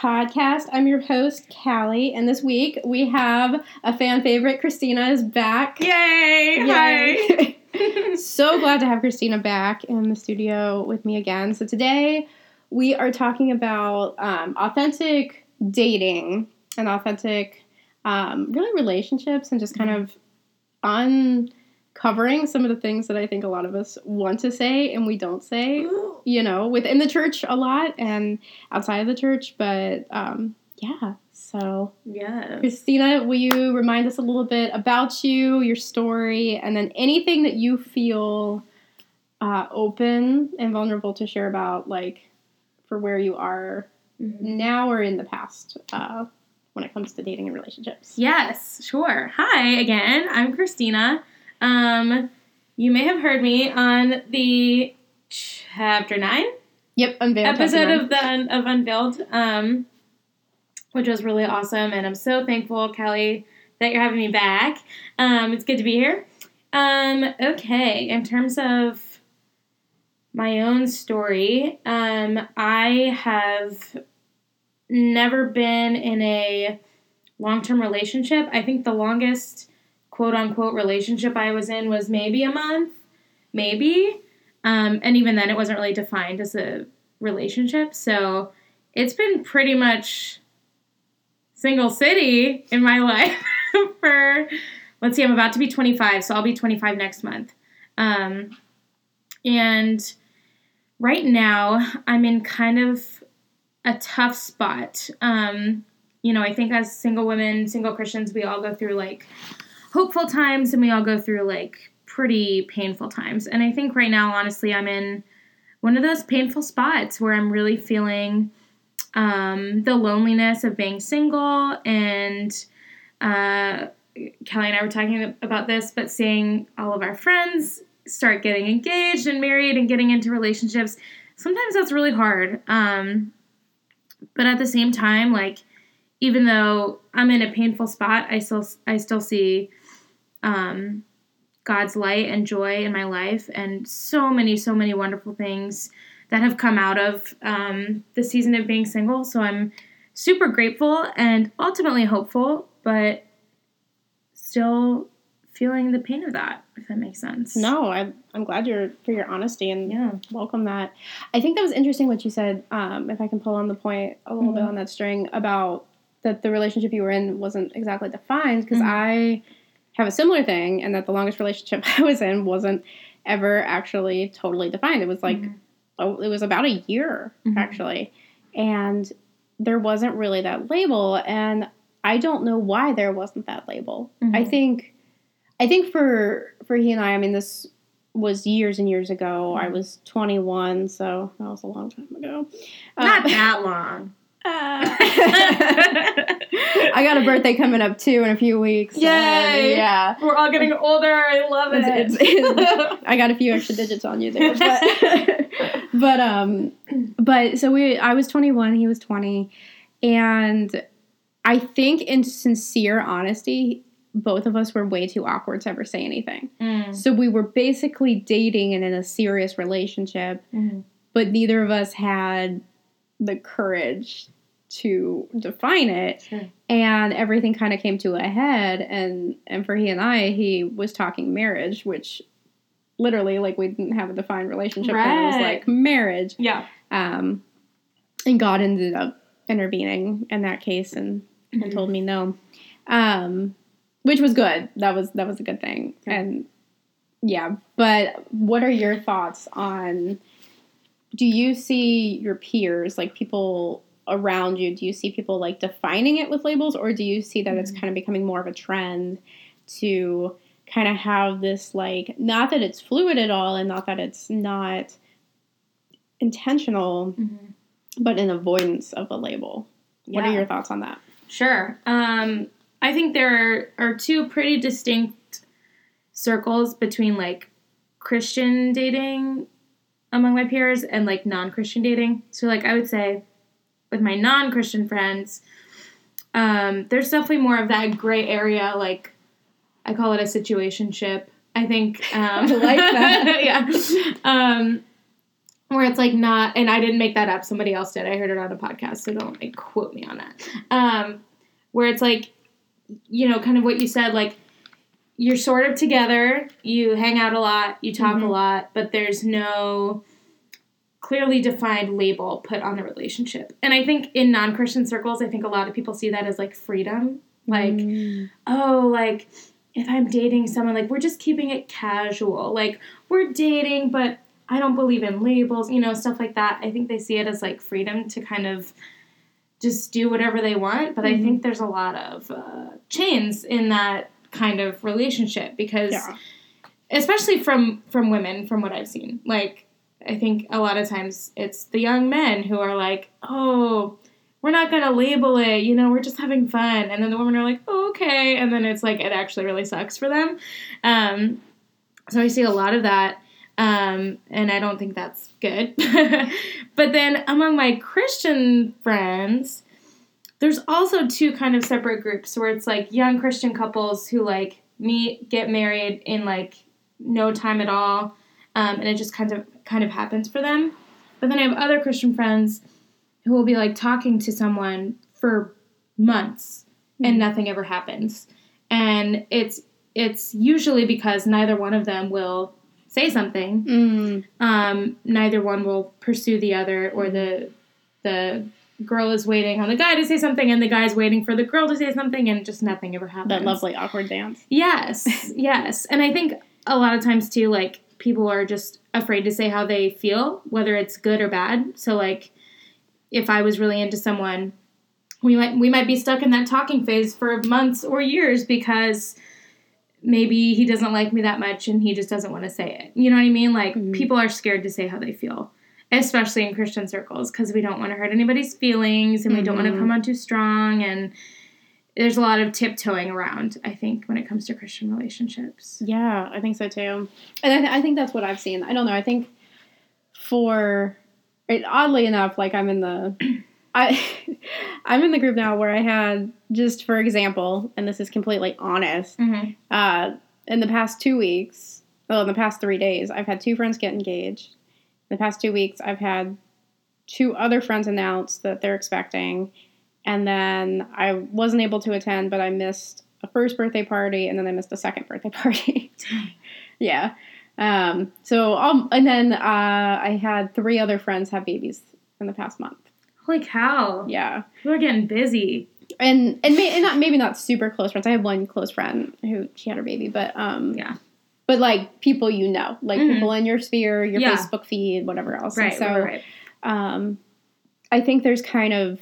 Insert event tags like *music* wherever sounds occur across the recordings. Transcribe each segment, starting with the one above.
Podcast. I'm your host, Callie, and this week we have a fan favorite. Christina is back. Yay! Yay. Hi. *laughs* so glad to have Christina back in the studio with me again. So today we are talking about um, authentic dating and authentic, um, really relationships, and just kind of uncovering some of the things that I think a lot of us want to say and we don't say. You know, within the church a lot and outside of the church, but um, yeah. So, yeah, Christina, will you remind us a little bit about you, your story, and then anything that you feel uh, open and vulnerable to share about, like for where you are Mm-hmm. now or in the past uh, when it comes to dating and relationships? Yes, sure. Hi again. I'm Christina. Um, you may have heard me on the chapter nine Yep, unveiled. episode of the Un- of Unveiled, um, which was really awesome, and I'm so thankful, Kelly, that you're having me back. Um, it's good to be here. Um, okay, in terms of my own story, um, I have never been in a long term relationship. I think the longest quote unquote relationship I was in was maybe a month, maybe. Um, and even then, it wasn't really defined as a relationship. So it's been pretty much single city in my *laughs* life for, let's see, I'm about to be 25, so I'll be 25 next month. Um, and right now, I'm in kind of a tough spot. Um, you know, I think as single women, single Christians, we all go through like hopeful times and we all go through like pretty painful times. And I think right now, honestly, I'm in one of those painful spots where I'm really feeling um, the loneliness of being single. And uh, Kelly and I were talking about this, but seeing all of our friends start getting engaged and married and getting into relationships, sometimes that's really hard. Um, but at the same time, like, even though I'm in a painful spot, I still I still see um, God's light and joy in my life, and so many so many wonderful things that have come out of um, the season of being single. So I'm super grateful and ultimately hopeful, but still feeling the pain of that. If that makes sense. No, I'm, I'm glad you're for your honesty and Yeah. welcome that. I think that was interesting what you said. Um, if I can pull on the point a little bit Mhm. on that string about that the relationship you were in wasn't exactly defined because Mhm. I have a similar thing and that the longest relationship *laughs* I was in wasn't ever actually totally defined. It was like Mhm. oh, it was about a year Mhm. actually, and there wasn't really that label and. I don't know why there wasn't that label. I Mhm. think I think for for he and I, I mean, this was years and years ago. I Mhm. was 21, so that was a long time ago. Not Uh, that long. *laughs* *laughs* *laughs* I got a birthday coming up too in a few weeks. and, yeah. We're all getting older. I love it. It's- it's- *laughs* I got a few extra digits on you there, but *laughs* but um, but so we I was 21, he was 20, and I think in sincere honesty, both of us were way too awkward to ever say anything. Mm. So we were basically dating and in a serious relationship, Mhm. but neither of us had the courage to define it. Sure. And everything kind of came to a head and and for he and I, he was talking marriage, which literally like we didn't have a defined relationship then. It was like marriage. Yeah. Um and God ended up intervening in that case and, and Mhm. told me no. Um which was good. That was that was a good thing. Yeah. And yeah, but what are your thoughts on do you see your peers, like people around you, do you see people like defining it with labels or do you see that it's Mhm. kind of becoming more of a trend to kind of have this like not that it's fluid at all and not that it's not intentional, Mhm. but an avoidance of a label. What are your thoughts on that? Sure. Um, I think there are two pretty distinct circles between like Christian dating among my peers and like non Christian dating. So, like, I would say with my non Christian friends, um, there's definitely more of that gray area. Like, I call it a situationship. I think. Um, *laughs* I like that. *laughs* yeah. Um, where it's like not and I didn't make that up, somebody else did. I heard it on a podcast, so don't like quote me on that. Um where it's like you know, kind of what you said like you're sort of together, you hang out a lot, you talk Mhm. a lot, but there's no clearly defined label put on the relationship. And I think in non-Christian circles, I think a lot of people see that as like freedom. Like Mm. oh, like if I'm dating someone, like we're just keeping it casual. Like we're dating, but I don't believe in labels, you know, stuff like that. I think they see it as like freedom to kind of just do whatever they want. But I Mhm. think there's a lot of uh, chains in that kind of relationship because, Yeah. especially from from women, from what I've seen, like I think a lot of times it's the young men who are like, oh we're not gonna label it, you know, we're just having fun. And then the women are like, oh, okay. And then it's like, it actually really sucks for them. Um, so I see a lot of that. Um, and I don't think that's good. *laughs* but then among my Christian friends, there's also two kind of separate groups where it's like young Christian couples who like meet, get married in like no time at all. Um, and it just kind of kind of happens for them. But then I have other Christian friends who will be like talking to someone for months and Mhm. nothing ever happens. And it's it's usually because neither one of them will say something. Mm. Um, neither one will pursue the other, or the the girl is waiting on the guy to say something, and the guy's waiting for the girl to say something, and just nothing ever happens. That lovely awkward dance. Yes, *laughs* yes. And I think a lot of times too, like people are just afraid to say how they feel, whether it's good or bad. So like if I was really into someone, we might we might be stuck in that talking phase for months or years because maybe he doesn't like me that much and he just doesn't want to say it. You know what I mean? Like Mhm. people are scared to say how they feel. Especially in Christian circles, because we don't want to hurt anybody's feelings and we don't want to Mhm. come on too strong and there's a lot of tiptoeing around, I think, when it comes to Christian relationships. Yeah, I think so too. And I, th- I think that's what I've seen. I don't know. I think for it, oddly enough, like I'm in the *clears throat* I *laughs* I'm in the group now where I had just for example, and this is completely honest. Mm-hmm. Uh, in the past two weeks, well, in the past three days, I've had two friends get engaged. In the past two weeks, I've had two other friends announce that they're expecting, and then I wasn't able to attend, but I missed a first birthday party, and then I missed a second birthday *laughs* party. yeah. Um, so, um, and then uh, I had three other friends have babies in the past month. Holy cow. Yeah. We're getting busy. and and, may, and not maybe not super close friends. I have one close friend who she had her baby, but um Yeah. but like people you know, like Mhm. people in your sphere, your Yeah. Facebook feed, whatever else. Right, And so right, right. um, I think there's kind of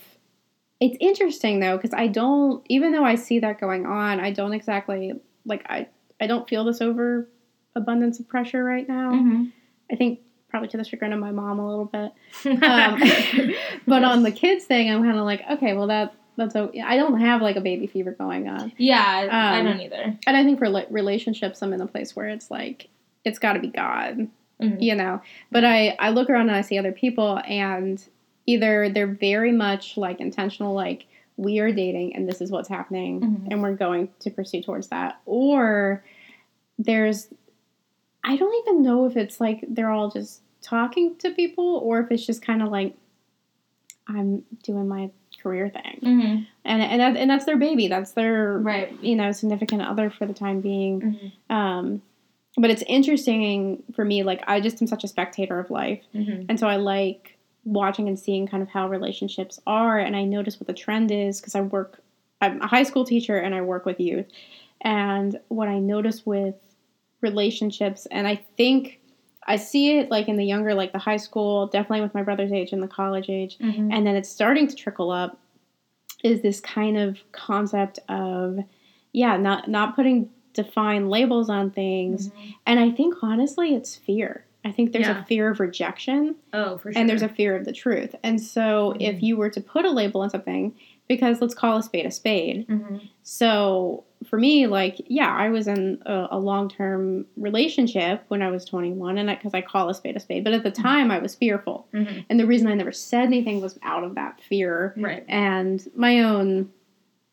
it's interesting though because I don't even though I see that going on, I don't exactly like I I don't feel this over abundance of pressure right now. Mhm. I think probably to the chagrin of my mom a little bit. *laughs* Um, *laughs* but on the kids thing, I'm kind of like, okay, well that that's okay. I don't have like a baby fever going on, yeah, I Um, don't either. and I think for relationships, I'm in a place where it's like it's got to be God, Mhm. you know. But I I look around and I see other people, and either they're very much like intentional, like we are dating and this is what's happening, Mhm. and we're going to pursue towards that, or there's I don't even know if it's like they're all just talking to people or if it's just kind of like I'm doing my career thing. Mhm. And and that, and that's their baby. That's their Right. you know significant other for the time being. Mhm. Um but it's interesting for me like I just am such a spectator of life. Mhm. And so I like watching and seeing kind of how relationships are and I notice what the trend is because I work I'm a high school teacher and I work with youth. And what I notice with relationships and I think I see it like in the younger like the high school, definitely with my brother's age and the college age Mhm. and then it's starting to trickle up is this kind of concept of yeah, not not putting defined labels on things. Mhm. And I think honestly it's fear. I think there's Yeah. a fear of rejection Oh, for sure. and there's a fear of the truth. And so Mhm. if you were to put a label on something, because let's call a spade a spade. Mhm. So for me, like, yeah, I was in a, a long term relationship when I was 21, and because I, call a spade a spade, but at the Mm-hmm. time I was fearful. Mhm. And the reason I never said anything was out of that fear Right. and my own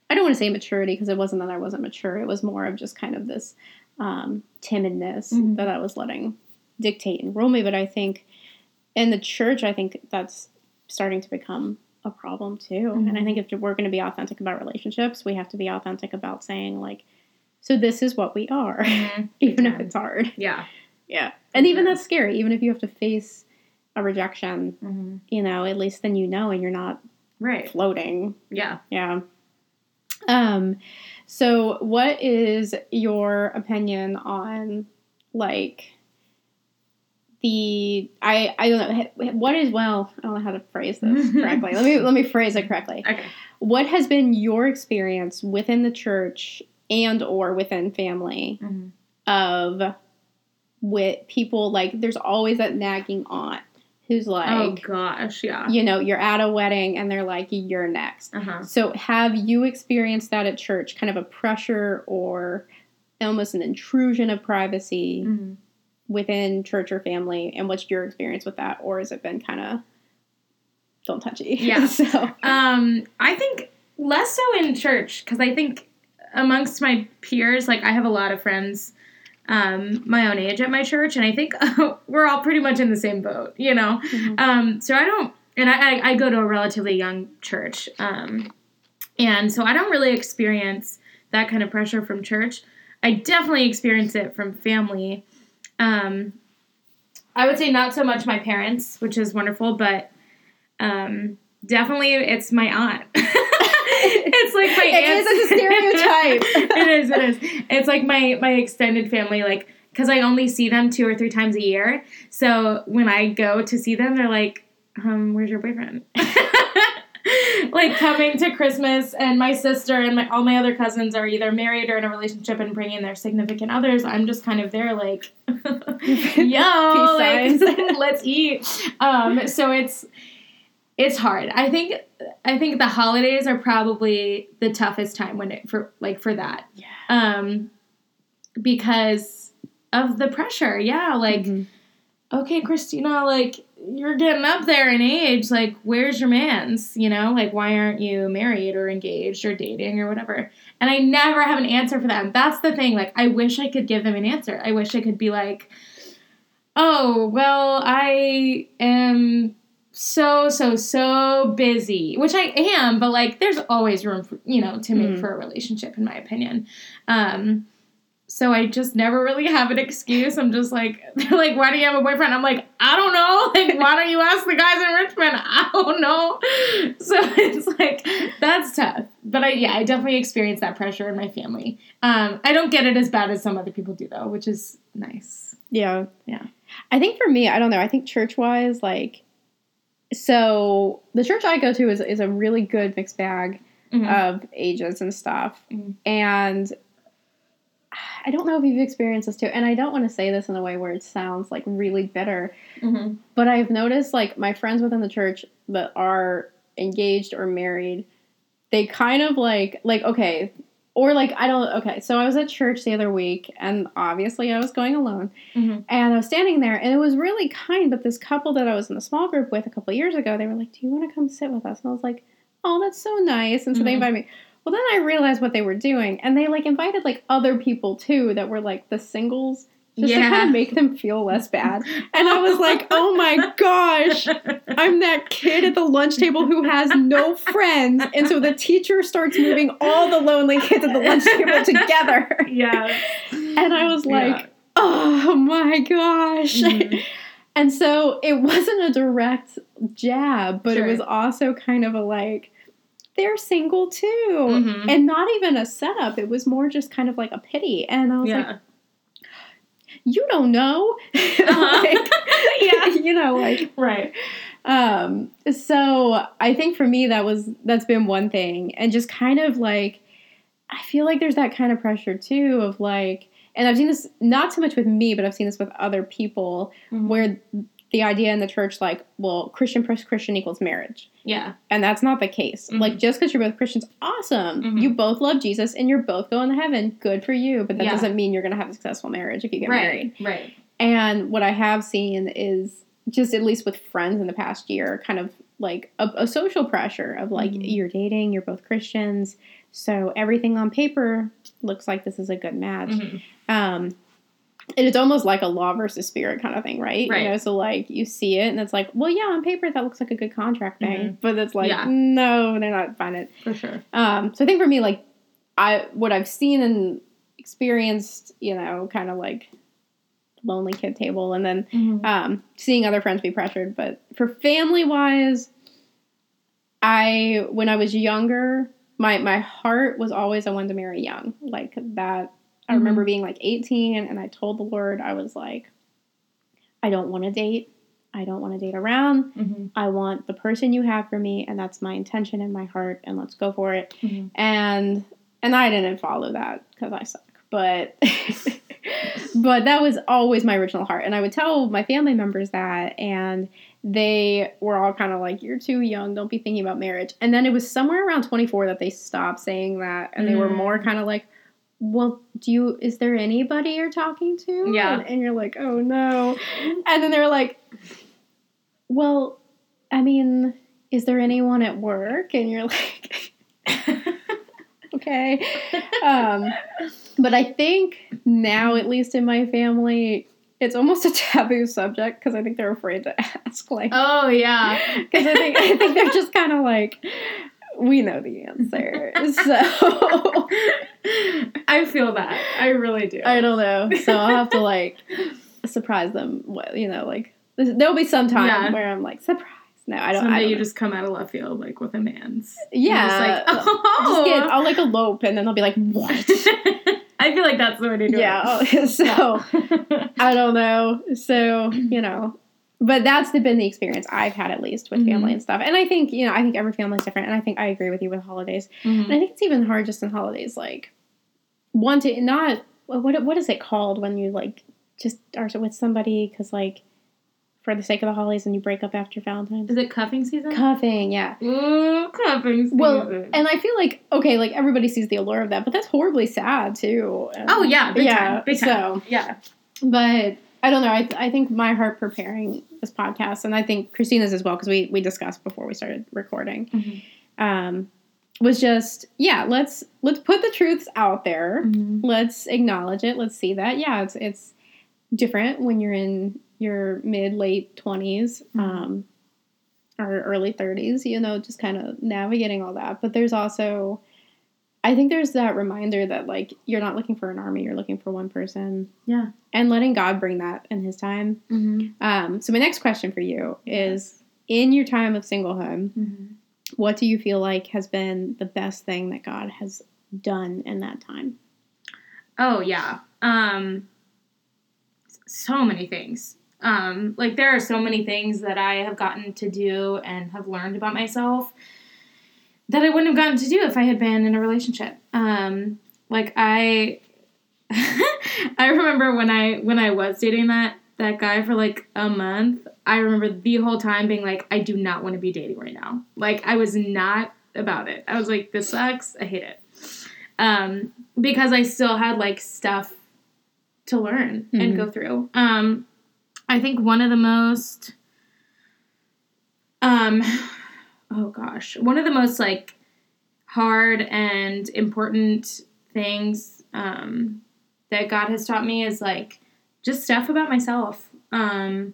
i don't want to say maturity because it wasn't that i wasn't mature it was more of just kind of this um, timidness Mhm. that i was letting dictate and rule me but i think in the church, I think that's starting to become a problem too. And I Mhm. think if we're going to be authentic about relationships, we have to be authentic about saying like, so this is what we are, *laughs* Mhm. even if it's hard. Yeah. Yeah, and even that's scary. Even if you have to face a rejection, Mhm. you know, at least then you know, and you're not Right. floating. Yeah. Yeah. Um, so what is your opinion on like the I I don't know what is well I don't know how to phrase this *laughs* correctly. let me let me phrase it correctly. Okay. What has been your experience within the church and or within family Mhm. of with people like there's always that nagging aunt who's like oh gosh. Yeah. you know you're at a wedding and they're like you're next Uh huh. so, have you experienced that at church? Kind of a pressure or almost an intrusion of privacy Mm-hmm. Within church or family? And what's your experience with that? Or has it been kind of don't touchy? Yeah. *laughs* so, Um, I think less so in church because I think amongst my peers, like I have a lot of friends um, my own age at my church, and I think *laughs* we're all pretty much in the same boat, you know. Mhm. Um, so I don't, and I, I, I go to a relatively young church, um, and so I don't really experience that kind of pressure from church. I definitely experience it from family. Um, I would say not so much my parents, which is wonderful, but um, definitely it's my aunt. *laughs* it's like my *laughs* It is, a stereotype. *laughs* it is. It is. It's like my my extended family, like because I only see them two or three times a year. So when I go to see them, they're like, um, "Where's your boyfriend?" Like coming to Christmas, and my sister and my all my other cousins are either married or in a relationship and bringing their significant others. I'm just kind of there, like, *laughs* *laughs* yo, like, *laughs* let's eat. Um, so it's it's hard. I think I think the holidays are probably the toughest time when it for like for that. Yeah. Um because of the pressure. Yeah, like Mhm. okay, Christina, like you're getting up there in age, like where's your man's, you know? Like why aren't you married or engaged or dating or whatever? And I never have an answer for them. That's the thing. Like I wish I could give them an answer. I wish I could be like, "Oh, well, I am so so so busy which i am but like there's always room for, you know to make Mhm. for a relationship in my opinion um so i just never really have an excuse i'm just like *laughs* they're like why do you have a boyfriend i'm like i don't know *laughs* like why don't you ask the guys in richmond *laughs* i don't know so it's like that's tough but i yeah i definitely experience that pressure in my family um i don't get it as bad as some other people do though which is nice Yeah. Yeah. I think for me, I don't know. I think church wise, like, so the church I go to is, is a really good mixed bag Mhm. of ages and stuff. Mhm. And I don't know if you've experienced this too. And I don't want to say this in a way where it sounds like really bitter, Mhm. but I've noticed like my friends within the church that are engaged or married, they kind of like, like, okay, or like, I don't, okay. So I was at church the other week and obviously I was going alone. Mhm. And I was standing there, and it was really kind. But this couple that I was in a small group with a couple years ago, they were like, "Do you want to come sit with us?" And I was like, "Oh, that's so nice." And so they Mhm. invited me. Well, then I realized what they were doing, and they like invited like other people too that were like the singles, just to kind of make them feel less bad. *laughs* And I was like, "Oh my gosh." I'm that kid at the lunch table who has no friends. And so the teacher starts moving all the lonely kids at the lunch table together. yeah. And I was like, oh my gosh. Mhm. And so it wasn't a direct jab, but Sure. it was also kind of a like, they're single too. Mhm. And not even a setup. It was more just kind of like a pity. And I was like, you don't know. *laughs* Uh-huh. Like, *laughs* Yeah. *laughs* You know, like right. um so I think for me that was that's been one thing. And just kind of like I feel like there's that kind of pressure too of like and I've seen this not so much with me, but I've seen this with other people Mhm. where the idea in the church like, well, Christian plus Christian equals marriage. Yeah. And that's not the case. Mhm. Like just because you're both Christians, awesome. Mhm. You both love Jesus and you're both going to heaven. Good for you. But that Yeah. doesn't mean you're gonna have a successful marriage if you get married. Right. Right. And what I have seen is just at least with friends in the past year, kind of like a, a social pressure of like Mhm. you're dating, you're both Christians, so everything on paper looks like this is a good match. Mhm. Um, and it's almost like a law versus spirit kind of thing, right? Right. You know, so like you see it and it's like, well, yeah, on paper that looks like a good contract thing, Mhm. but it's like, Yeah. no, they're not finding it. For sure. Um, so I think for me, like, I what I've seen and experienced, you know, kind of like lonely kid table, and then um, seeing other friends be pressured. But for family wise, I when I was younger, my my heart was always I wanted to marry young, like that. I remember being like 18, and I told the Lord, I was like, I don't want to date. I don't want to date around. Mm-hmm. I want the person you have for me, and that's my intention in my heart, and let's go for it. Mhm. And and I didn't follow that because I suck, but *laughs* *laughs* but that was always my original heart, and I would tell my family members that, and they were all kind of like, "You're too young. Don't be thinking about marriage." And then it was somewhere around 24 that they stopped saying that, and they were Mm. more kind of like. Well, do you? Is there anybody you're talking to? Yeah. and, and you're like, oh no. *laughs* And then they're like, well, I mean, is there anyone at work? And you're like, *laughs* okay. Um, but I think now, at least in my family, it's almost a taboo subject because I think they're afraid to *laughs* ask. Like, oh yeah. because I think I think they're just kind of like, we know the answer. So *laughs* I feel that. I really do. I don't know. So I'll have to like surprise them. What you know, like there'll be some time Yeah. where I'm like surprise. No, I don't. Someday I don't you know. just come out of left field like with a man's. yeah. Just like, *laughs* oh. just get, I'll like elope, and then they'll be like, "What?" *laughs* I feel like that's the way to do yeah. it. Yeah. So I don't know. So you know, but that's the, been the experience I've had at least with Mhm. family and stuff. And I think you know, I think every family is different, and I think I agree with you with holidays. Mhm. And I think it's even hard just in holidays, like want to not what what is it called when you like just are with somebody because like for the sake of the holidays and you break up after Valentine's. Is it cuffing season? Cuffing, yeah. Ooh, cuffing season. Well, and I feel like okay, like everybody sees the allure of that, but that's horribly sad too. Oh yeah, big yeah. time, big time. So, yeah. but I don't know. I I think my heart preparing this podcast, and I think Christina's as well, because we we discussed before we started recording. Mhm. Um, was just yeah. Let's let's put the truths out there. Mm-hmm. Let's acknowledge it. Let's see that yeah, it's it's different when you're in your mid late 20s Mhm. um, or early thirties. You know, just kind of navigating all that. But there's also I think there's that reminder that like you're not looking for an army, you're looking for one person. Yeah. And letting God bring that in his time. Mm-hmm. Um, so my next question for you is in your time of singlehood, Mm-hmm. what do you feel like has been the best thing that God has done in that time? Oh yeah. Um so many things. Um like there are so many things that I have gotten to do and have learned about myself that I wouldn't have gotten to do if I had been in a relationship. Um like I *laughs* I remember when I when I was dating that that guy for like a month, I remember the whole time being like I do not want to be dating right now. Like I was not about it. I was like this sucks. I hate it. Um because I still had like stuff to learn and Mhm. go through. Um, I think one of the most, um, oh gosh, one of the most like hard and important things um, that God has taught me is like just stuff about myself. Um,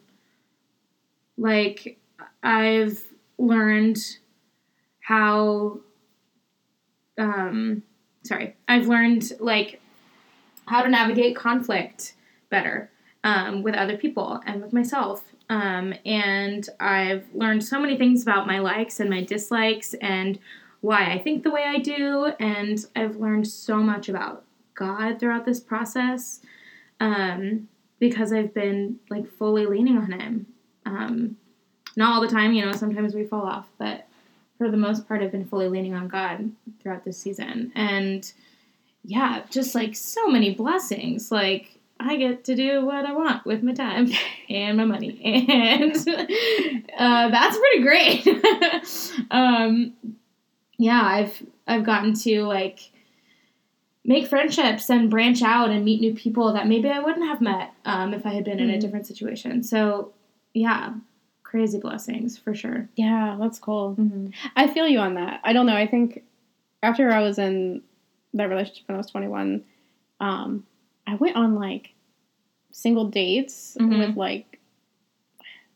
like I've learned how um sorry i've learned like how to navigate conflict better um, with other people and with myself um, and i've learned so many things about my likes and my dislikes and why i think the way i do and i've learned so much about god throughout this process um, because i've been like fully leaning on him um, not all the time you know sometimes we fall off but for the most part, I've been fully leaning on God throughout this season. And yeah, just like so many blessings. Like, I get to do what I want with my time and my money. *laughs* And uh, that's pretty great. *laughs* um, yeah, I've I've gotten to like make friendships and branch out and meet new people that maybe I wouldn't have met um, if I had been in a Mhm. different situation. So yeah, crazy blessings for sure. Yeah, that's cool. Mm-hmm. I feel you on that. I don't know. I think after I was in that relationship when I was 21, um, I went on like single dates Mhm. with like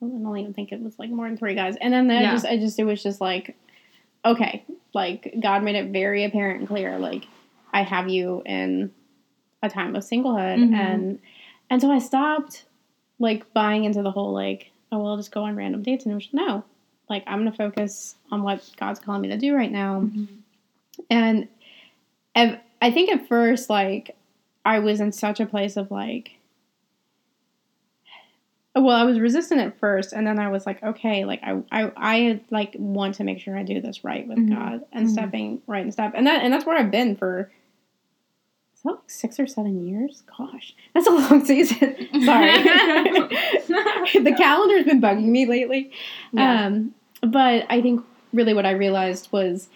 I don't even think it was like more than three guys. And then I Yeah. just I just it was just like okay, like God made it very apparent and clear like I have you in a time of singlehood Mhm. and and so I stopped like buying into the whole like oh well I'll just go on random dates and it was no like I'm gonna focus on what God's calling me to do right now Mm-hmm. and I think at first like I was in such a place of like well I was resistant at first and then I was like okay like I I, I like want to make sure I do this right with Mhm. God and Mhm. stepping right and step and that and that's where I've been for is that like six or seven years gosh that's a long *laughs* season sorry *laughs* the calendar's been bugging me lately Yeah. um, but I think really what I realized was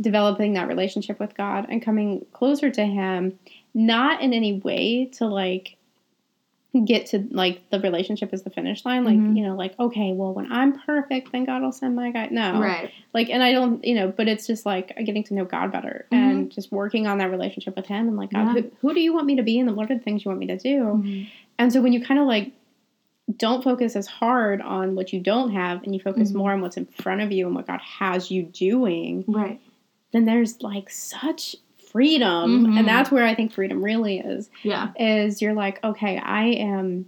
developing that relationship with God and coming closer to Him, not in any way to like get to like the relationship is the finish line. Like, Mhm. you know, like, okay, well, when I'm perfect, then God will send my guy. No. Right. Like, and I don't, you know, but it's just like getting to know God better and just working on that relationship with Him and like, God, Mm-hmm. Yeah. who, who do you want me to be and what are the things you want me to do? Mhm. And so when you kind of like don't focus as hard on what you don't have and you focus Mhm. more on what's in front of you and what God has you doing, Right. then there's like such freedom. Mhm. And that's where I think freedom really is. Yeah. Is you're like, okay, I am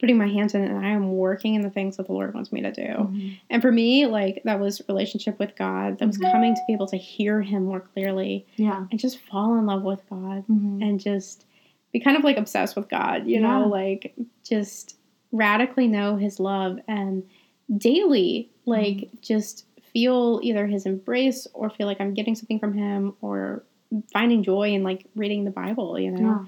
putting my hands in it and I am working in the things that the Lord wants me to do. Mhm. And for me, like that was relationship with God, that was Mhm. coming to be able to hear him more clearly Yeah. and just fall in love with God Mhm. and just be kind of like obsessed with God, you Yeah. know, like just radically know his love and daily like Mm-hmm. just feel either his embrace or feel like I'm getting something from him or finding joy in like reading the Bible, you know. Yeah.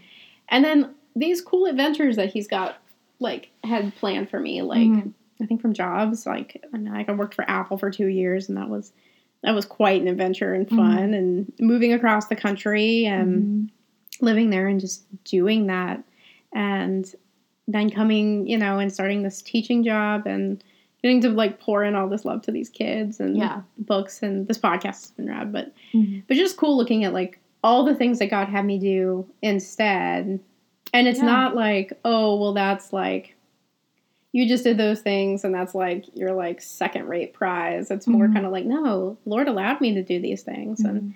And then these cool adventures that he's got like had planned for me like Mhm. I think from jobs like I mean, like I worked for Apple for 2 years and that was that was quite an adventure and fun and moving across the country and Mhm. living there and just doing that and then coming you know and starting this teaching job and getting to like pour in all this love to these kids and Yeah. books and this podcast has been rad but Mhm. but just cool looking at like all the things that god had me do instead and it's Yeah. not like oh well that's like you just did those things and that's like your like second rate prize it's more Mhm. kind of like no lord allowed me to do these things and Mhm.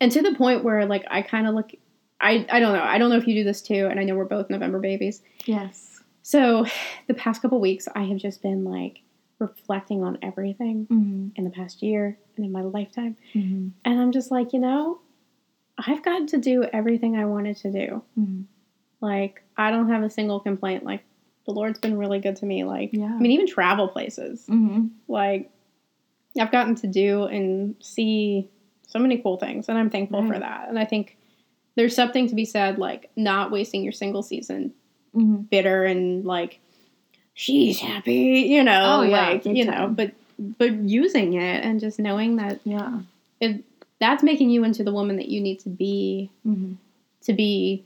and to the point where like I kind of look I I don't know I don't know if you do this too and I know we're both November babies Yes. so *sighs* the past couple weeks I have just been like reflecting on everything Mhm. in the past year and in my lifetime Mhm. and I'm just like you know I've gotten to do everything I wanted to do Mhm. like I don't have a single complaint like the Lord's been really good to me like Yeah. I mean even travel places Mhm. like I've gotten to do and see so many cool things and I'm thankful for that. And I think there's something to be said like not wasting your single season Mhm. bitter and like she's happy, you know, Oh, yeah, like you know, but but using it and just knowing that Yeah. it that's making you into the woman that you need to be Mhm. to be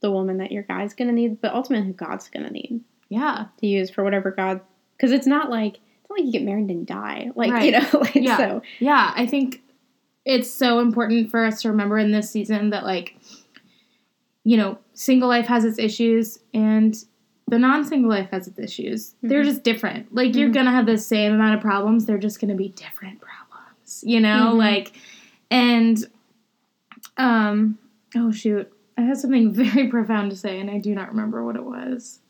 the woman that your guy's gonna need, but ultimately who God's gonna need Yeah. to use for whatever God because it's not like it's not like you get married and die. Like Right. you know, *laughs* like Yeah. so Yeah, I think it's so important for us to remember in this season that like you know, single life has its issues and the non-single life has its issues. They're Mhm. just different. Like you're Mhm. going to have the same amount of problems, they're just going to be different problems. You know, Mhm. like and um oh shoot, I had something *laughs* very profound to say and I do not remember what it was.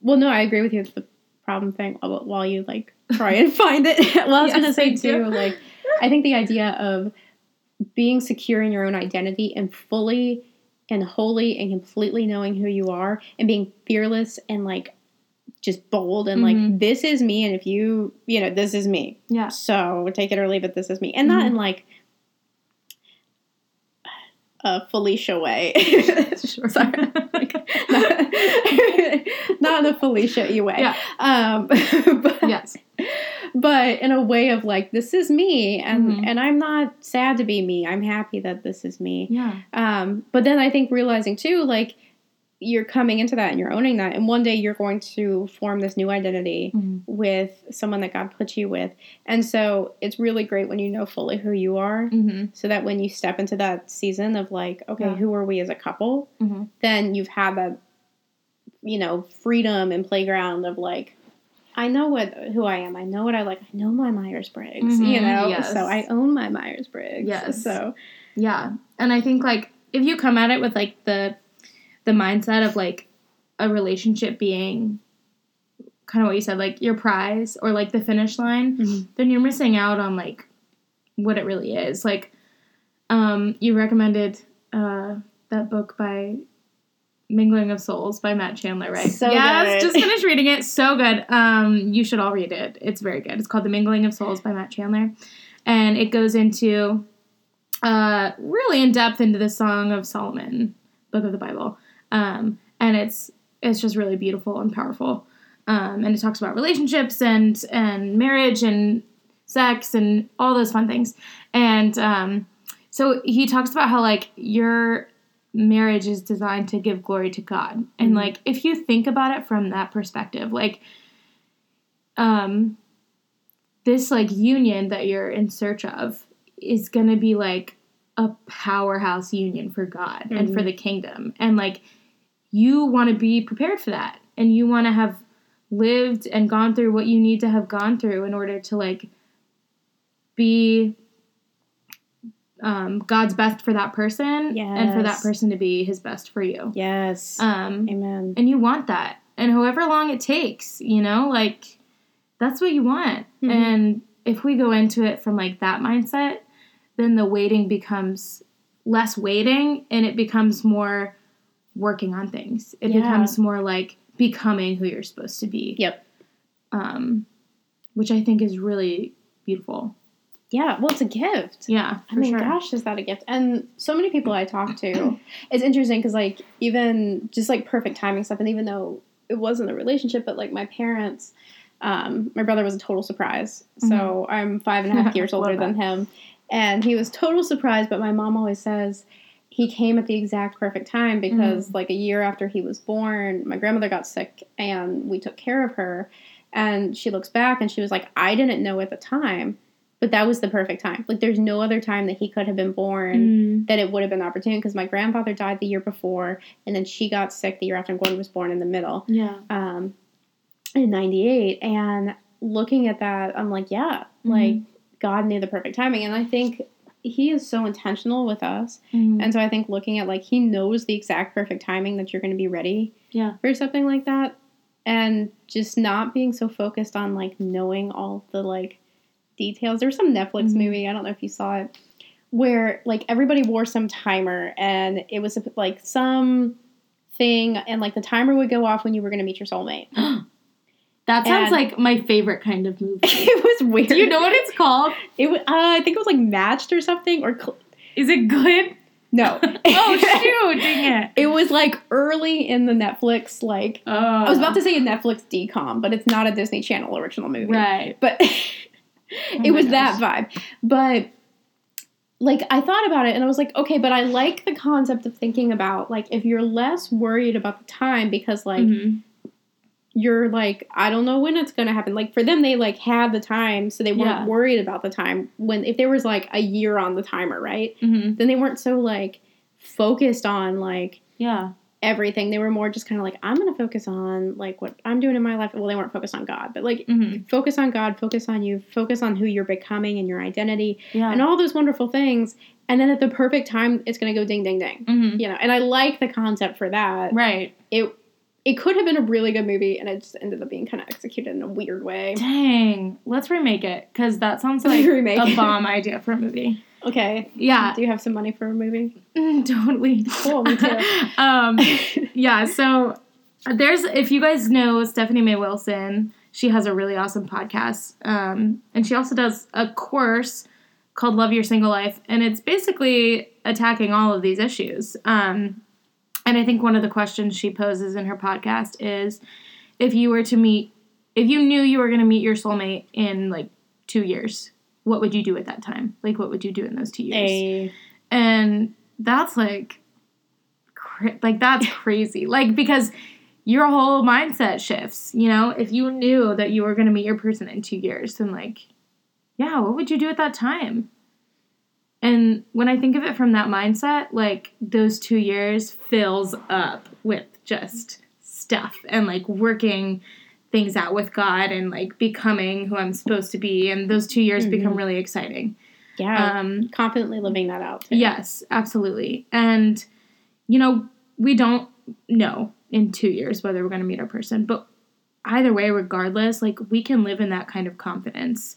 Well, no, I agree with you. It's the problem thing while you like try and *laughs* find it. *laughs* well, I was Yes, gonna say too, like I think the idea of being secure in your own identity and fully and wholly and completely knowing who you are and being fearless and like just bold and like Mhm. this is me and if you you know this is me Yeah. so take it or leave it this is me and not Mhm. in like a Felicia way *laughs* *laughs* sorry not, *laughs* not in a Felicia way Yeah. um but, Yes. But in a way of like this is me and Mhm. and i'm not sad to be me i'm happy that this is me Yeah. um but then i think realizing too like you're coming into that and you're owning that and one day you're going to form this new identity Mhm. with someone that god put you with and so it's really great when you know fully who you are Mhm. so that when you step into that season of like okay Yeah. who are we as a couple Mhm. then you've had that you know, freedom and playground of like, I know what who I am. I know what I like. I know my Myers Briggs. You Mhm, know, yes. so I own my Myers Briggs. Yes. So Yeah. And I think like if you come at it with like the the mindset of like a relationship being kind of what you said, like your prize or like the finish line, Mhm. then you're missing out on like what it really is. Like um you recommended uh that book by Mingling of Souls by Matt Chandler, right? So yes, good. just finished reading it. So good. Um, you should all read it. It's very good. It's called The Mingling of Souls by Matt Chandler, and it goes into uh, really in depth into the Song of Solomon, book of the Bible, um, and it's it's just really beautiful and powerful. Um, and it talks about relationships and and marriage and sex and all those fun things. And um, so he talks about how like your marriage is designed to give glory to God. And Mhm. like if you think about it from that perspective, like um this like union that you're in search of is going to be like a powerhouse union for God and for Mhm. the kingdom. And like you want to be prepared for that and you want to have lived and gone through what you need to have gone through in order to like be um, God's best for that person and for that person to be his best for you. yes, Um, amen. and you want that. And however long it takes, you know, like that's what you want. Mhm. And if we go into it from like that mindset, then the waiting becomes less waiting and it becomes more working on things. It Yeah. becomes more like becoming who you're supposed to be. Yep. Um, which I think is really beautiful. Yeah, well, it's a gift. Yeah, I mean, sure. gosh, is that a gift? And so many people I talk to, *coughs* it's interesting because, like, even just like perfect timing stuff, and even though it wasn't a relationship, but like my parents, um, my brother was a total surprise. So I'm five and a half *laughs* years older than him, and he was total surprise. But my mom always says he came at the exact perfect time because, like, a year after he was born, my grandmother got sick, and we took care of her. And she looks back and she was like, I didn't know at the time but that was the perfect time. Like, there's no other time that he could have been born Mm, that it would have been opportune because my grandfather died the year before, and then she got sick the year after Gordon was born in the middle, yeah. um, in '98. And looking at that, I'm like, yeah, Mm-hmm. like God knew the perfect timing, and I think He is so intentional with us, Mhm. and so I think looking at like He knows the exact perfect timing that you're going to be ready yeah. for something like that, and just not being so focused on like knowing all the like details. There was some Netflix Mhm. movie, I don't know if you saw it, where like everybody wore some timer and it was like some thing and like the timer would go off when you were going to meet your soulmate. *gasps* *gasps* That sounds And- like my favorite kind of *laughs* movie. it was weird. Do you know what it's called? It was, uh, I think it was like matched or something or cl- Is it good? no. *laughs* oh shoot! Dang it! *laughs* It was like early in the Netflix like Oh, I was about to say a Netflix DCOM, but it's not a Disney Channel original movie. right. But Oh it was gosh. that vibe. But like I thought about it and I was like, okay, but I like the concept of thinking about like if you're less worried about the time because like Mhm. you're like I don't know when it's gonna happen. Like for them, they like had the time, so they weren't Yeah. worried about the time. When if there was like a year on the timer, right? Mhm. Then they weren't so like focused on like Yeah. Everything. They were more just kind of like I'm gonna focus on like what I'm doing in my life. Well, they weren't focused on God, but like Mhm. focus on God, focus on you, focus on who you're becoming and your identity Yeah. and all those wonderful things. And then at the perfect time, it's gonna go ding, ding, ding. Mhm. You know, and I like the concept for that. Right. It it could have been a really good movie, and it just ended up being kind of executed in a weird way. Dang. Let's remake it because that sounds *laughs* like a bomb idea for a movie. Okay, Yeah. do you have some money for a movie? *laughs* Don't we? Cool, me too. *laughs* um, yeah. So there's if you guys know Stephanie May Wilson, she has a really awesome podcast, um, and she also does a course called Love Your Single Life, and it's basically attacking all of these issues. Um, and I think one of the questions she poses in her podcast is, if you were to meet, if you knew you were going to meet your soulmate in like two years, what would you do at that time? Like, what would you do in those two years? A and that's like cra- like that's *laughs* crazy like because your whole mindset shifts you know if you knew that you were going to meet your person in two years then like yeah what would you do at that time and when i think of it from that mindset like those two years fills up with just stuff and like working things out with God and like becoming who I'm supposed to be. And those two years become Mhm. really exciting. Yeah. Um, confidently living that out. Too. Yes, absolutely. And, you know, we don't know in two years whether we're going to meet our person. But either way, regardless, like we can live in that kind of confidence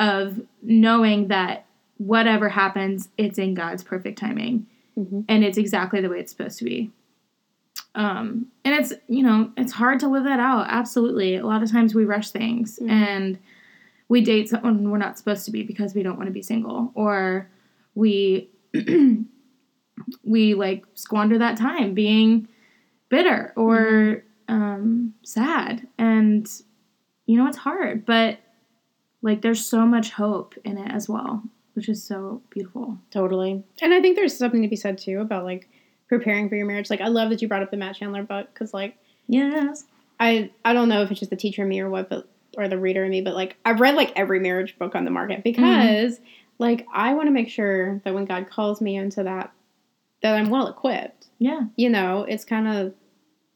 of knowing that whatever happens, it's in God's perfect timing Mhm. and it's exactly the way it's supposed to be. Um, and it's, you know, it's hard to live that out. Absolutely. A lot of times we rush things Mhm. and we date someone we're not supposed to be because we don't want to be single or we *clears throat* we like squander that time being bitter or um, sad and you know it's hard but like there's so much hope in it as well which is so beautiful Totally. And I think there's something to be said too about like preparing for your marriage. Like I love that you brought up the Matt Chandler book because like yes I I don't know if it's just the teacher in me or what, but or the reader in me, but like I've read like every marriage book on the market because like I want to make sure that when God calls me into that, that I'm well equipped. yeah You know, it's kind of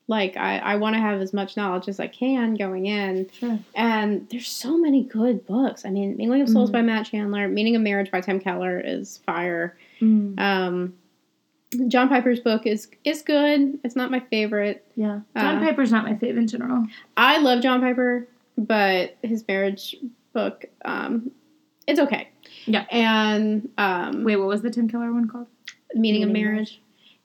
like I I want to have as much knowledge as I can going in. sure And there's so many good books. I mean, Mingling of Souls Mhm. by Matt Chandler, Meaning of Marriage by Tim Keller is fire. mm, Um, John Piper's book is is good. It's not my favorite. yeah john uh, piper's not my favorite in general I love John Piper, but his marriage book, um, it's okay. Yeah. And um, wait what was the tim keller one called Meaning of Meaning of Marriage,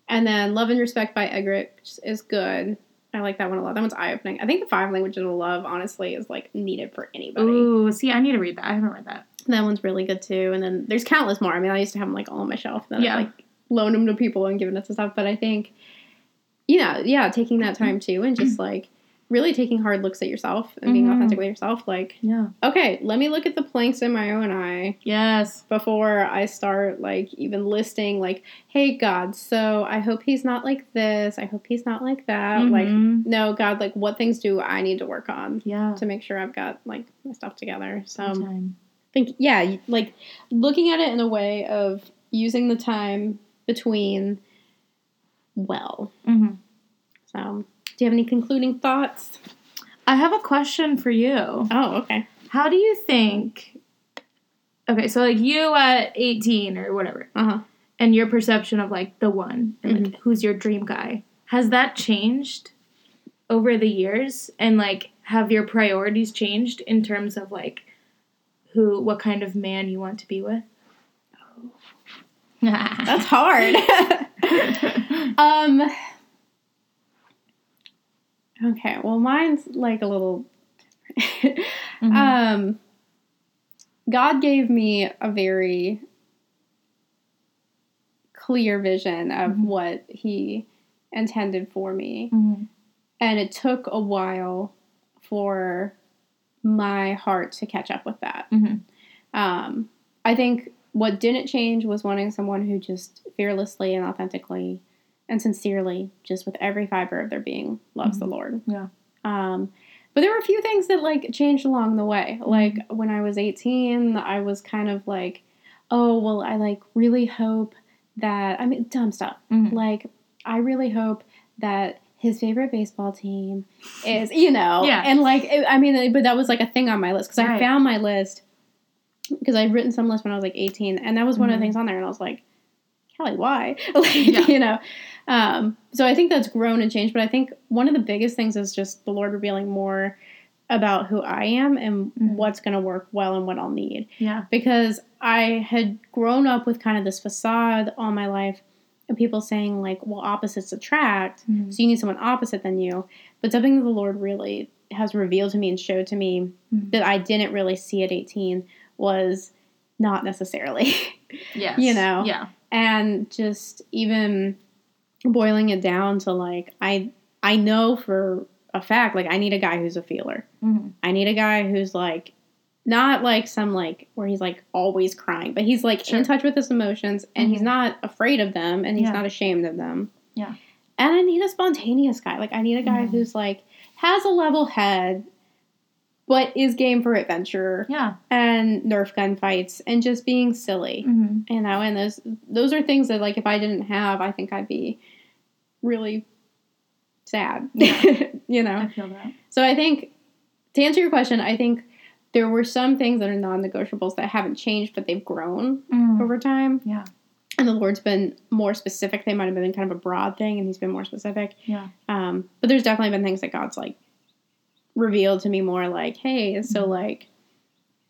and then Love and Respect by Eggerichs is good. I like that one a lot. That one's eye opening. I think the Five Languages of Love, honestly, is like needed for anybody. Ooh, see i need to read that i haven't read that That one's really good too. And then there's countless more. I mean, I used to have them like all on my shelf. Then Yeah. I've like loaned them to people and given it to stuff. But I think, you know, yeah, taking that time too and just like really taking hard looks at yourself and being Mhm. authentic with yourself. Like, yeah okay, let me look at the planks in my own eye yes before I start like even listing like, hey God, so I hope he's not like this. I hope he's not like that. Like, Mhm. no, God, like what things do I need to work on yeah to make sure I've got like my stuff together? So Sometime. think yeah like looking at it in a way of using the time between well Mhm. so do you have any concluding thoughts I have a question for you. oh okay How do you think? Okay, so like you at 18 or whatever, uh-huh and your perception of like the one and like who's your dream guy, has that changed over the years? And like, have your priorities changed in terms of like who, what kind of man you want to be with? That's hard *laughs* um okay well mine's like a little *laughs* different Mhm. um god gave me a very clear vision of Mhm. what he intended for me Mhm. and it took a while for my heart to catch up with that. Mhm. Um, I think what didn't change was wanting someone who just fearlessly and authentically and sincerely, just with every fiber of their being, loves the Lord. Yeah. Um, but there were a few things that like changed along the way. Like when I was 18, I was kind of like, oh, well, I like really hope that, I mean, dumb stuff. Mhm. Like, I really hope that his favorite baseball team is, you know, Yeah. and like, it- I mean, but that was like a thing on my list because I found my list because I'd written some list when I was like 18, and that was one of Mhm. the things on there, and I was like, Kelly, why? *laughs* like, Yeah. you know, um, so I think that's grown and changed, but I think one of the biggest things is just the Lord revealing more about who I am and Mhm. what's going to work well and what I'll need Yeah. because I had grown up with kind of this facade all my life of people saying like, well, opposites attract, Mhm. so you need someone opposite than you. But something that the Lord really has revealed to me and showed to me Mhm. that I didn't really see at 18 was not necessarily. *laughs* Yes. you know. Yeah. and just even boiling it down to like I I know for a fact like I need a guy who's a feeler. Mhm. I need a guy who's like not like some like where he's like always crying, but he's like Sure. in touch with his emotions and he's Mhm. not afraid of them and he's Yeah. not ashamed of them. Yeah. And I need a spontaneous guy. Like I need a guy Mhm. who's like has a level head but is game for adventure Yeah. and nerf gun fights and just being silly. hmm You know, and those those are things that like if I didn't have, I think I'd be really sad. Yeah. *laughs* you I know. feel that. So I think to answer your question, I think there were some things that are non-negotiables that haven't changed, but they've grown over time. Yeah. And the Lord's been more specific. They might have been kind of a broad thing, and He's been more specific. Yeah. Um, but there's definitely been things that God's like revealed to me more like, hey, so Mhm. like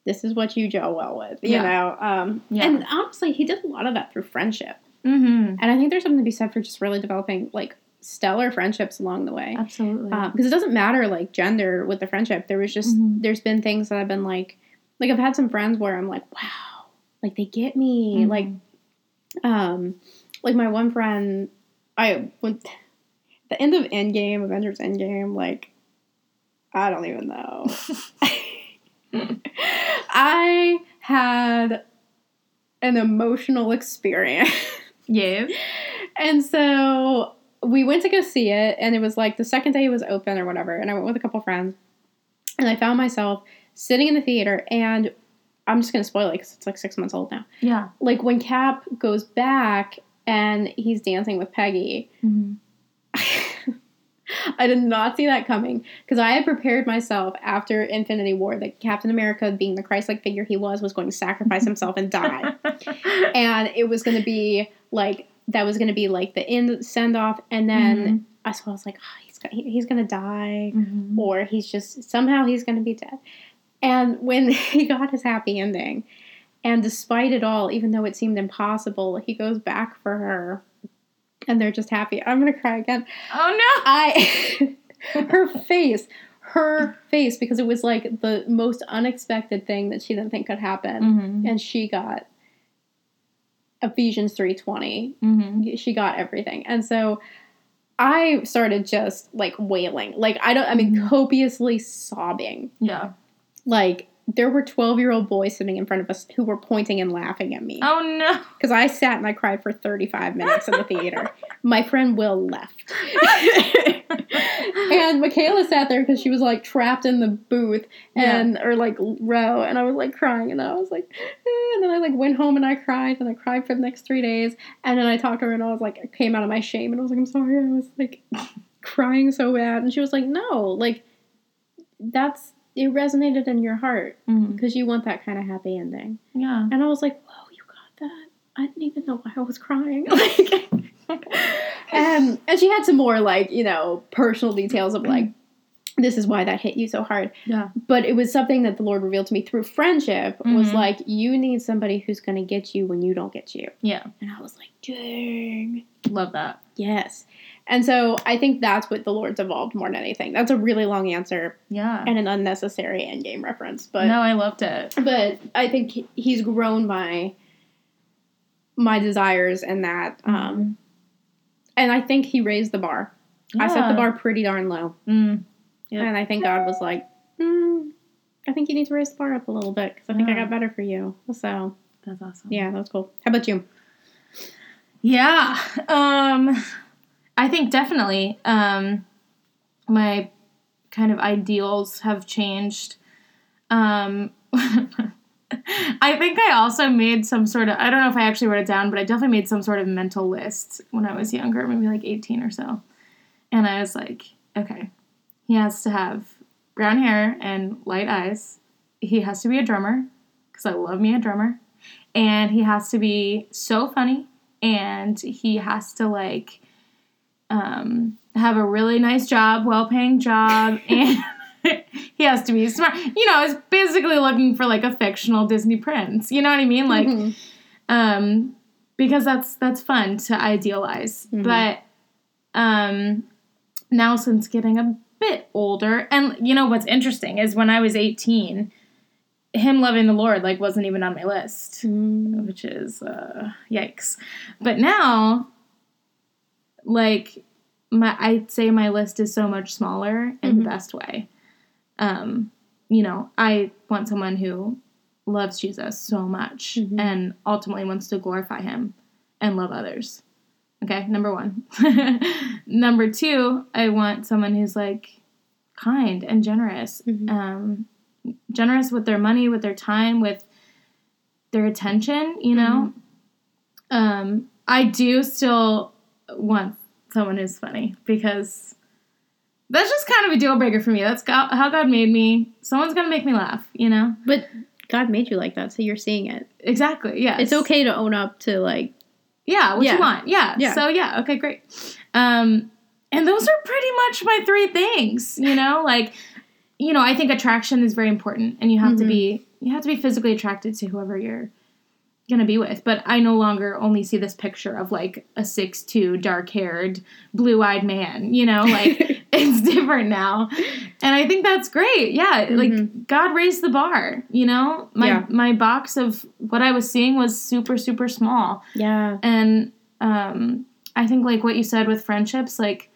this is what you gel well with, you Yeah. know. Um, Yeah. And honestly, He did a lot of that through friendship, Mm-hmm. and I think there's something to be said for just really developing like stellar friendships along the way Absolutely. because it doesn't matter like gender with the friendship. There was just Mhm. there's been things that I've been like like I've had some friends where I'm like, wow, like they get me. Mhm. Like um like my one friend I went the end of Endgame, Avengers Endgame, like I don't even know. *laughs* I had an emotional experience. yeah. And so we went to go see it, and it was like the second day it was open or whatever. And I went with a couple friends, and I found myself sitting in the theater. And I'm just gonna spoil it because it's like six months old now. Yeah. Like when Cap goes back and he's dancing with Peggy. Mm-hmm. *laughs* *laughs* I did not see that coming because I had prepared myself after Infinity War that Captain America, being the Christ-like figure he was, was going to sacrifice *laughs* himself and die. And it was going to be like that was going to be like the end send off and then I so I was like oh, he's he, he's going to die Mhm. or he's just somehow he's going to be dead. And when *laughs* he got his happy ending and despite it all even though it seemed impossible he goes back for her and they're just happy i'm to cry again Oh no. i *laughs* her face her face because it was like the most unexpected thing that she didn't think could happen Mm-hmm. and she got Ephesians 3:20. Mm-hmm. She got everything. And so I started just like wailing. Like I don't I mean Mhm. copiously sobbing. Yeah. Like there were 12-year-old boys sitting in front of us who were pointing and laughing at me Oh no. because I sat and I cried for 35 minutes in the theater. *laughs* My friend Will left. *laughs* and Michaela sat there because she was like trapped in the booth and or like row, and I was like crying, and I was like, eh, and then I like went home and I cried, and I cried for the next three days, and then I talked to her, and I was like, I came out of my shame, and I was like, I'm sorry, I was like *laughs* crying so bad, and she was like, no, like that's it resonated in your heart because you want that kind of happy ending, Yeah. and I was like, whoa, you got that. I didn't even know why I was crying. *laughs* Like, and and she had some more like you know personal details of like *clears throat* this is why that hit you so hard Yeah. but it was something that the lord revealed to me through friendship was Mhm. like you need somebody who's going to get you when you don't get you Yeah. and i was like dang Love that. yes and so i think that's what the lord's evolved more than anything that's a really long answer Yeah. and an unnecessary endgame reference but no, I loved it. but i think he's grown my my desires and that um and i think he raised the bar i set the bar pretty darn low Mm. Yep. and i think god was like mm, i think you need to raise the bar up a little bit because i think i got better for you so That's awesome. yeah that was cool how about you Yeah. Um I think definitely um my kind of ideals have changed. Um *laughs* I think I also made some sort of I don't know if I actually wrote it down, but I definitely made some sort of mental list when I was younger, maybe like 18 or so. And I was like, okay, he has to have brown hair and light eyes. He has to be a drummer because I love me a drummer. And he has to be so funny and he has to like um, have a really nice job, well-paying job, *laughs* and he has to be smart. You know, it's basically looking for like a fictional Disney prince. You know what I mean? Like, Mhm. um, because that's that's fun to idealize. Mhm. But um, now since getting a bit older, and you know what's interesting is when I was eighteen, him loving the Lord like wasn't even on my list Mm. which is uh, yikes. But now, like my, I'd say my list is so much smaller in Mhm. the best way. Um, you know, I want someone who loves Jesus so much Mhm. and ultimately wants to glorify Him and love others. Okay, number one. *laughs* number two, I want someone who's like kind and generous. Mhm. Um, generous with their money, with their time, with their attention, you know. Um, I do still want someone who's funny because that's just kind of a deal breaker for me. That's go- how God made me. Someone's gonna make me laugh, you know. But God made you like that, so you're seeing it. Exactly. Yeah. It's okay to own up to like Yeah, what Yeah. you want. Yeah. Yeah. So yeah, okay, great. Um and those are pretty much my three things, you know? *laughs* Like you know, I think attraction is very important and you have to Mhm. be you have to be physically attracted to whoever you're going to be with. But I no longer only see this picture of like a six two dark-haired, blue-eyed man, you know? Like *laughs* it's different now. And I think that's great. Yeah, Mhm. like God raised the bar, you know? My Yeah. my box of what I was seeing was super super small yeah, and um, I think like what you said with friendships, like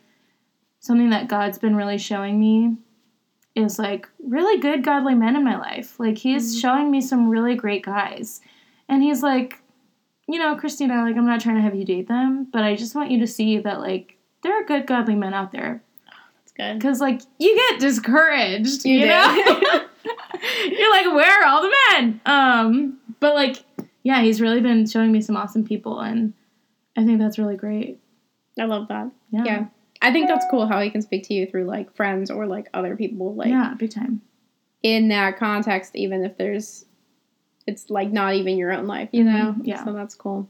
something that God's been really showing me is like really good godly men in my life. Like he's Mhm. showing me some really great guys, and he's like, you know, Christina, like I'm not trying to have you date them, but I just want you to see that like there are good godly men out there that's good. because like you get discouraged, you, You know. *laughs* *laughs* You're like, where are all the men? Um, but like, yeah, he's really been showing me some awesome people, and I think that's really great. I love that. Yeah, Yeah. I think that's cool how he can speak to you through like friends or like other people, like yeah, big time. in that context, even if there's, it's like not even your own life, you know. yeah. So that's cool.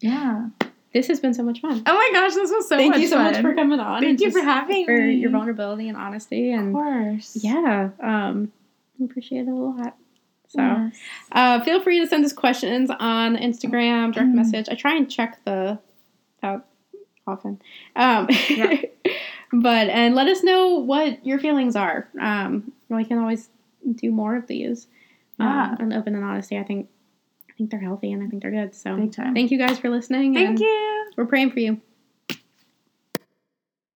Yeah. This has been so much fun. Oh my gosh, this was so Thank much you so fun. much for coming on. Thank you for just having for me. your vulnerability and honesty, and Of and course. yeah, um, I appreciate it a lot. So. Yes. Uh, feel free to send us questions on Instagram, direct Mm. message. I try and check the out often. Um, Yeah. *laughs* but and let us know what your feelings are. Um, we can always do more of these. Yeah. Um, and open and honesty. I think I think they're healthy and I think they're good. So thank you guys for listening. Thank you. We're praying for you.